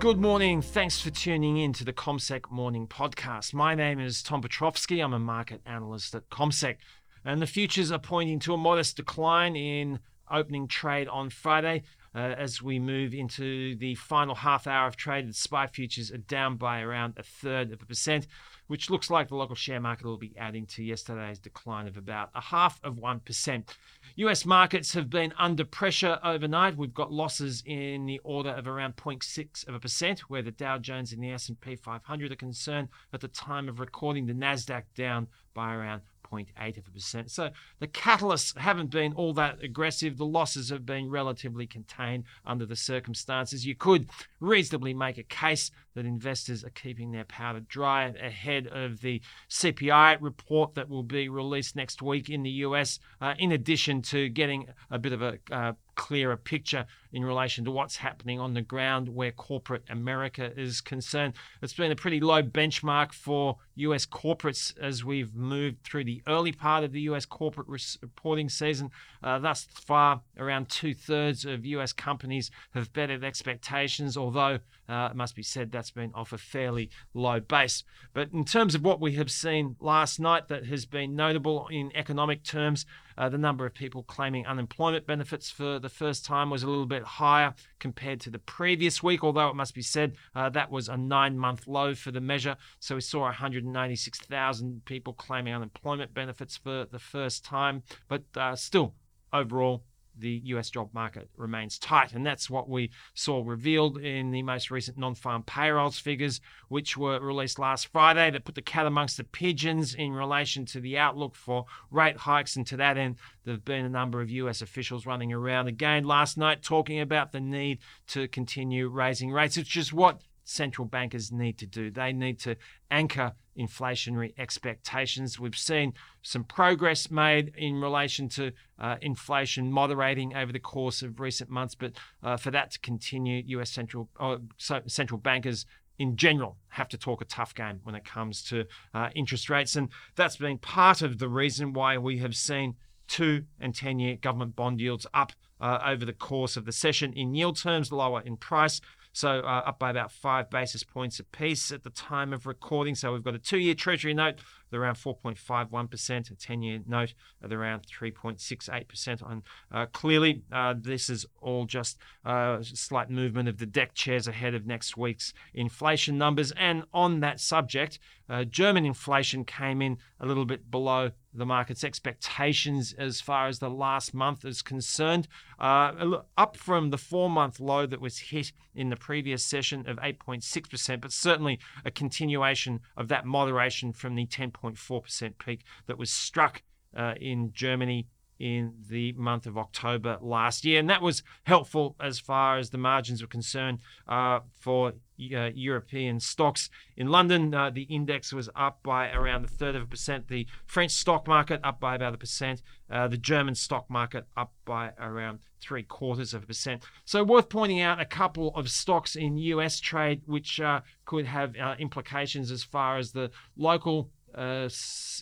Good morning. Thanks for tuning in to the CommSec Morning Podcast. My name is Tom Piotrowski. I'm a market analyst at CommSec. And the futures are pointing to a modest decline in opening trade on Friday. Uh, as we move into the final half hour of trade, the SPI futures are down by around a third of a percent, which looks like the local share market will be adding to yesterday's decline of about a half of 1%. US markets have been under pressure overnight. We've got losses in the order of around 0.6 of a percent, where the Dow Jones and the S&P 500 are concerned. At the time of recording, the Nasdaq down by around 0.8 of a percent. So the catalysts haven't been all that aggressive. The losses have been relatively contained under the circumstances. You could reasonably make a case that investors are keeping their powder dry ahead of the CPI report that will be released next week in the US, uh, in addition to getting a bit of a uh, clearer picture in relation to what's happening on the ground where corporate America is concerned. It's been a pretty low benchmark for US corporates as we've moved through the early part of the US corporate reporting season. Uh, thus far, around two thirds of US companies have bettered expectations, although uh, it must be said that's been off a fairly low base. But in terms of what we have seen last night that has been notable in economic terms, uh, the number of people claiming unemployment benefits for the first time was a little bit higher compared to the previous week, although it must be said uh, that was a nine month low for the measure. So we saw 196,000 people claiming unemployment benefits for the first time, but uh, still, overall, the US job market remains tight. And that's what we saw revealed in the most recent non farm payrolls figures, which were released last Friday, that put the cat amongst the pigeons in relation to the outlook for rate hikes. And to that end, there have been a number of US officials running around again last night talking about the need to continue raising rates, which is what central bankers need to do. They need to anchor inflationary expectations. We've seen some progress made in relation to uh, inflation moderating over the course of recent months, but uh, for that to continue, US central uh, central bankers in general have to talk a tough game when it comes to uh, interest rates, and that's been part of the reason why we have seen two and ten year government bond yields up. Uh, over the course of the session in yield terms, lower in price. So uh, up by about five basis points apiece at the time of recording. So we've got a two year Treasury note at around 4.51%, a 10 year note at around 3.68%. And uh, clearly, uh, this is all just uh, slight movement of the deck chairs ahead of next week's inflation numbers. And on that subject, uh, German inflation came in a little bit below the market's expectations as far as the last month is concerned, uh, up from the four month low that was hit in the previous session of 8.6%, but certainly a continuation of that moderation from the 10. 1.4% peak that was struck uh, in Germany in the month of October last year. And that was helpful as far as the margins were concerned uh, for uh, European stocks. In London, uh, the index was up by around a third of a percent. The French stock market up by about a percent. Uh, the German stock market up by around three quarters of a percent. So, worth pointing out a couple of stocks in US trade which uh, could have uh, implications as far as the local uh,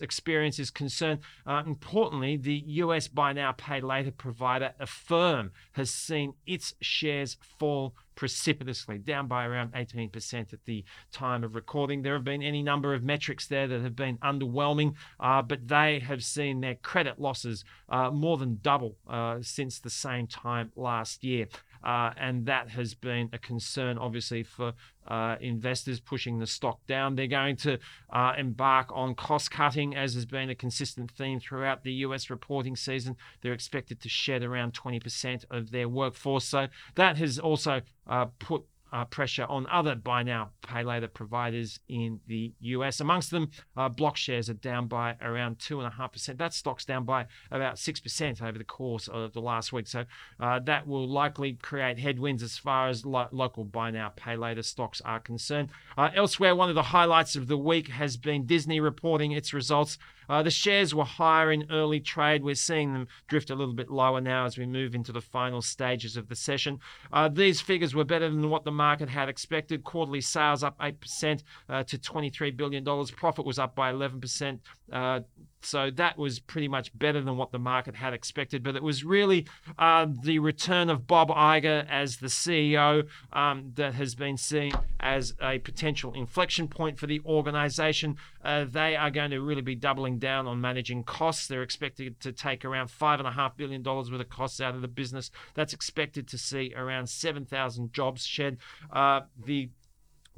experience is concerned. Uh, importantly, the US buy now, pay later provider Affirm has seen its shares fall precipitously, down by around 18% at the time of recording. There have been any number of metrics there that have been underwhelming, uh, but they have seen their credit losses uh, more than double uh, since the same time last year. Uh, and that has been a concern, obviously, for uh, investors pushing the stock down. They're going to uh, embark on cost cutting, as has been a consistent theme throughout the US reporting season. They're expected to shed around 20% of their workforce. So that has also uh, put uh, pressure on other buy now, pay later providers in the US. Amongst them, uh, block shares are down by around 2.5%. That stock's down by about 6% over the course of the last week. So uh, that will likely create headwinds as far as lo- local buy now, pay later stocks are concerned. Uh, elsewhere, one of the highlights of the week has been Disney reporting its results uh, the shares were higher in early trade. We're seeing them drift a little bit lower now as we move into the final stages of the session. Uh, these figures were better than what the market had expected. Quarterly sales up 8% uh, to $23 billion. Profit was up by 11% Uh, so that was pretty much better than what the market had expected. But it was really uh, the return of Bob Iger as the CEO um, that has been seen as a potential inflection point for the organization. Uh, they are going to really be doubling down on managing costs. They're expected to take around $5.5 billion worth of costs out of the business. That's expected to see around 7,000 jobs shed. Uh, the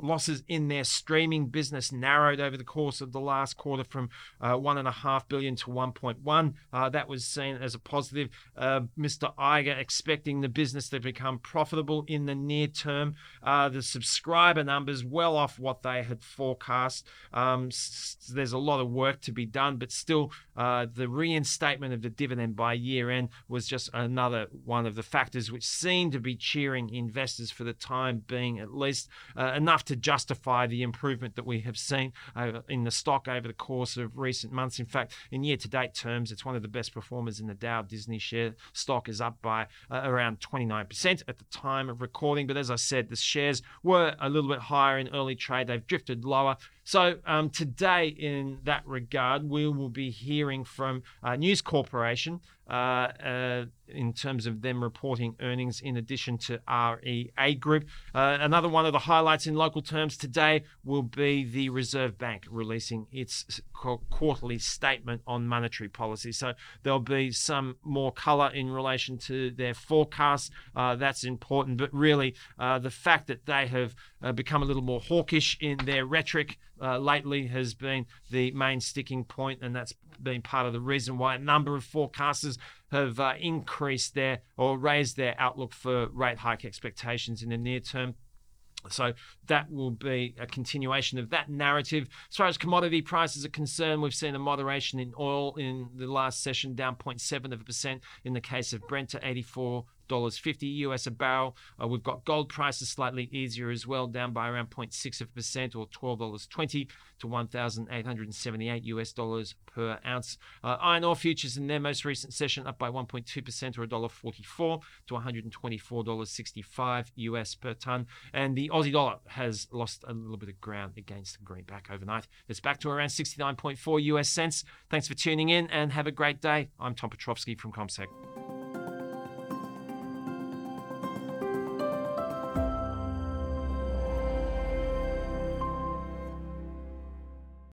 losses in their streaming business narrowed over the course of the last quarter from uh, one and a half billion to 1.1. Uh, that was seen as a positive. Uh, Mr. Iger expecting the business to become profitable in the near term. Uh, the subscriber numbers well off what they had forecast. Um, s- there's a lot of work to be done, but still, uh, the reinstatement of the dividend by year end was just another one of the factors which seemed to be cheering investors for the time being, at least uh, enough to justify the improvement that we have seen uh, in the stock over the course of recent months. In fact, in year to date terms, it's one of the best performers in the Dow. Disney share stock is up by uh, around 29% at the time of recording. But as I said, the shares were a little bit higher in early trade, they've drifted lower. So um, today, in that regard, we will be hearing from uh, News Corporation uh, uh, in terms of them reporting earnings in addition to REA Group. Uh, another one of the highlights in local terms today will be the Reserve Bank releasing its quarterly statement on monetary policy. So there'll be some more color in relation to their forecasts. Uh, that's important, but really uh, the fact that they have become a little more hawkish in their rhetoric uh, lately has been the main sticking point, and that's been part of the reason why a number of forecasters have uh, increased their or raised their outlook for rate hike expectations in the near term. So that will be a continuation of that narrative. As far as commodity prices are concerned, we've seen a moderation in oil in the last session, down 0.7 of a percent in the case of Brent to 84 $50 US a barrel. Uh, we've got gold prices slightly easier as well, down by around 0.6 of a percent or $12.20 to 1,878 US dollars per ounce. Uh, iron ore futures in their most recent session up by 1.2% or $1.44 to $124.65 US per ton. And the Aussie dollar has lost a little bit of ground against the greenback overnight. It's back to around 69.4 US cents. Thanks for tuning in and have a great day. I'm Tom Piotrowski from CommSec.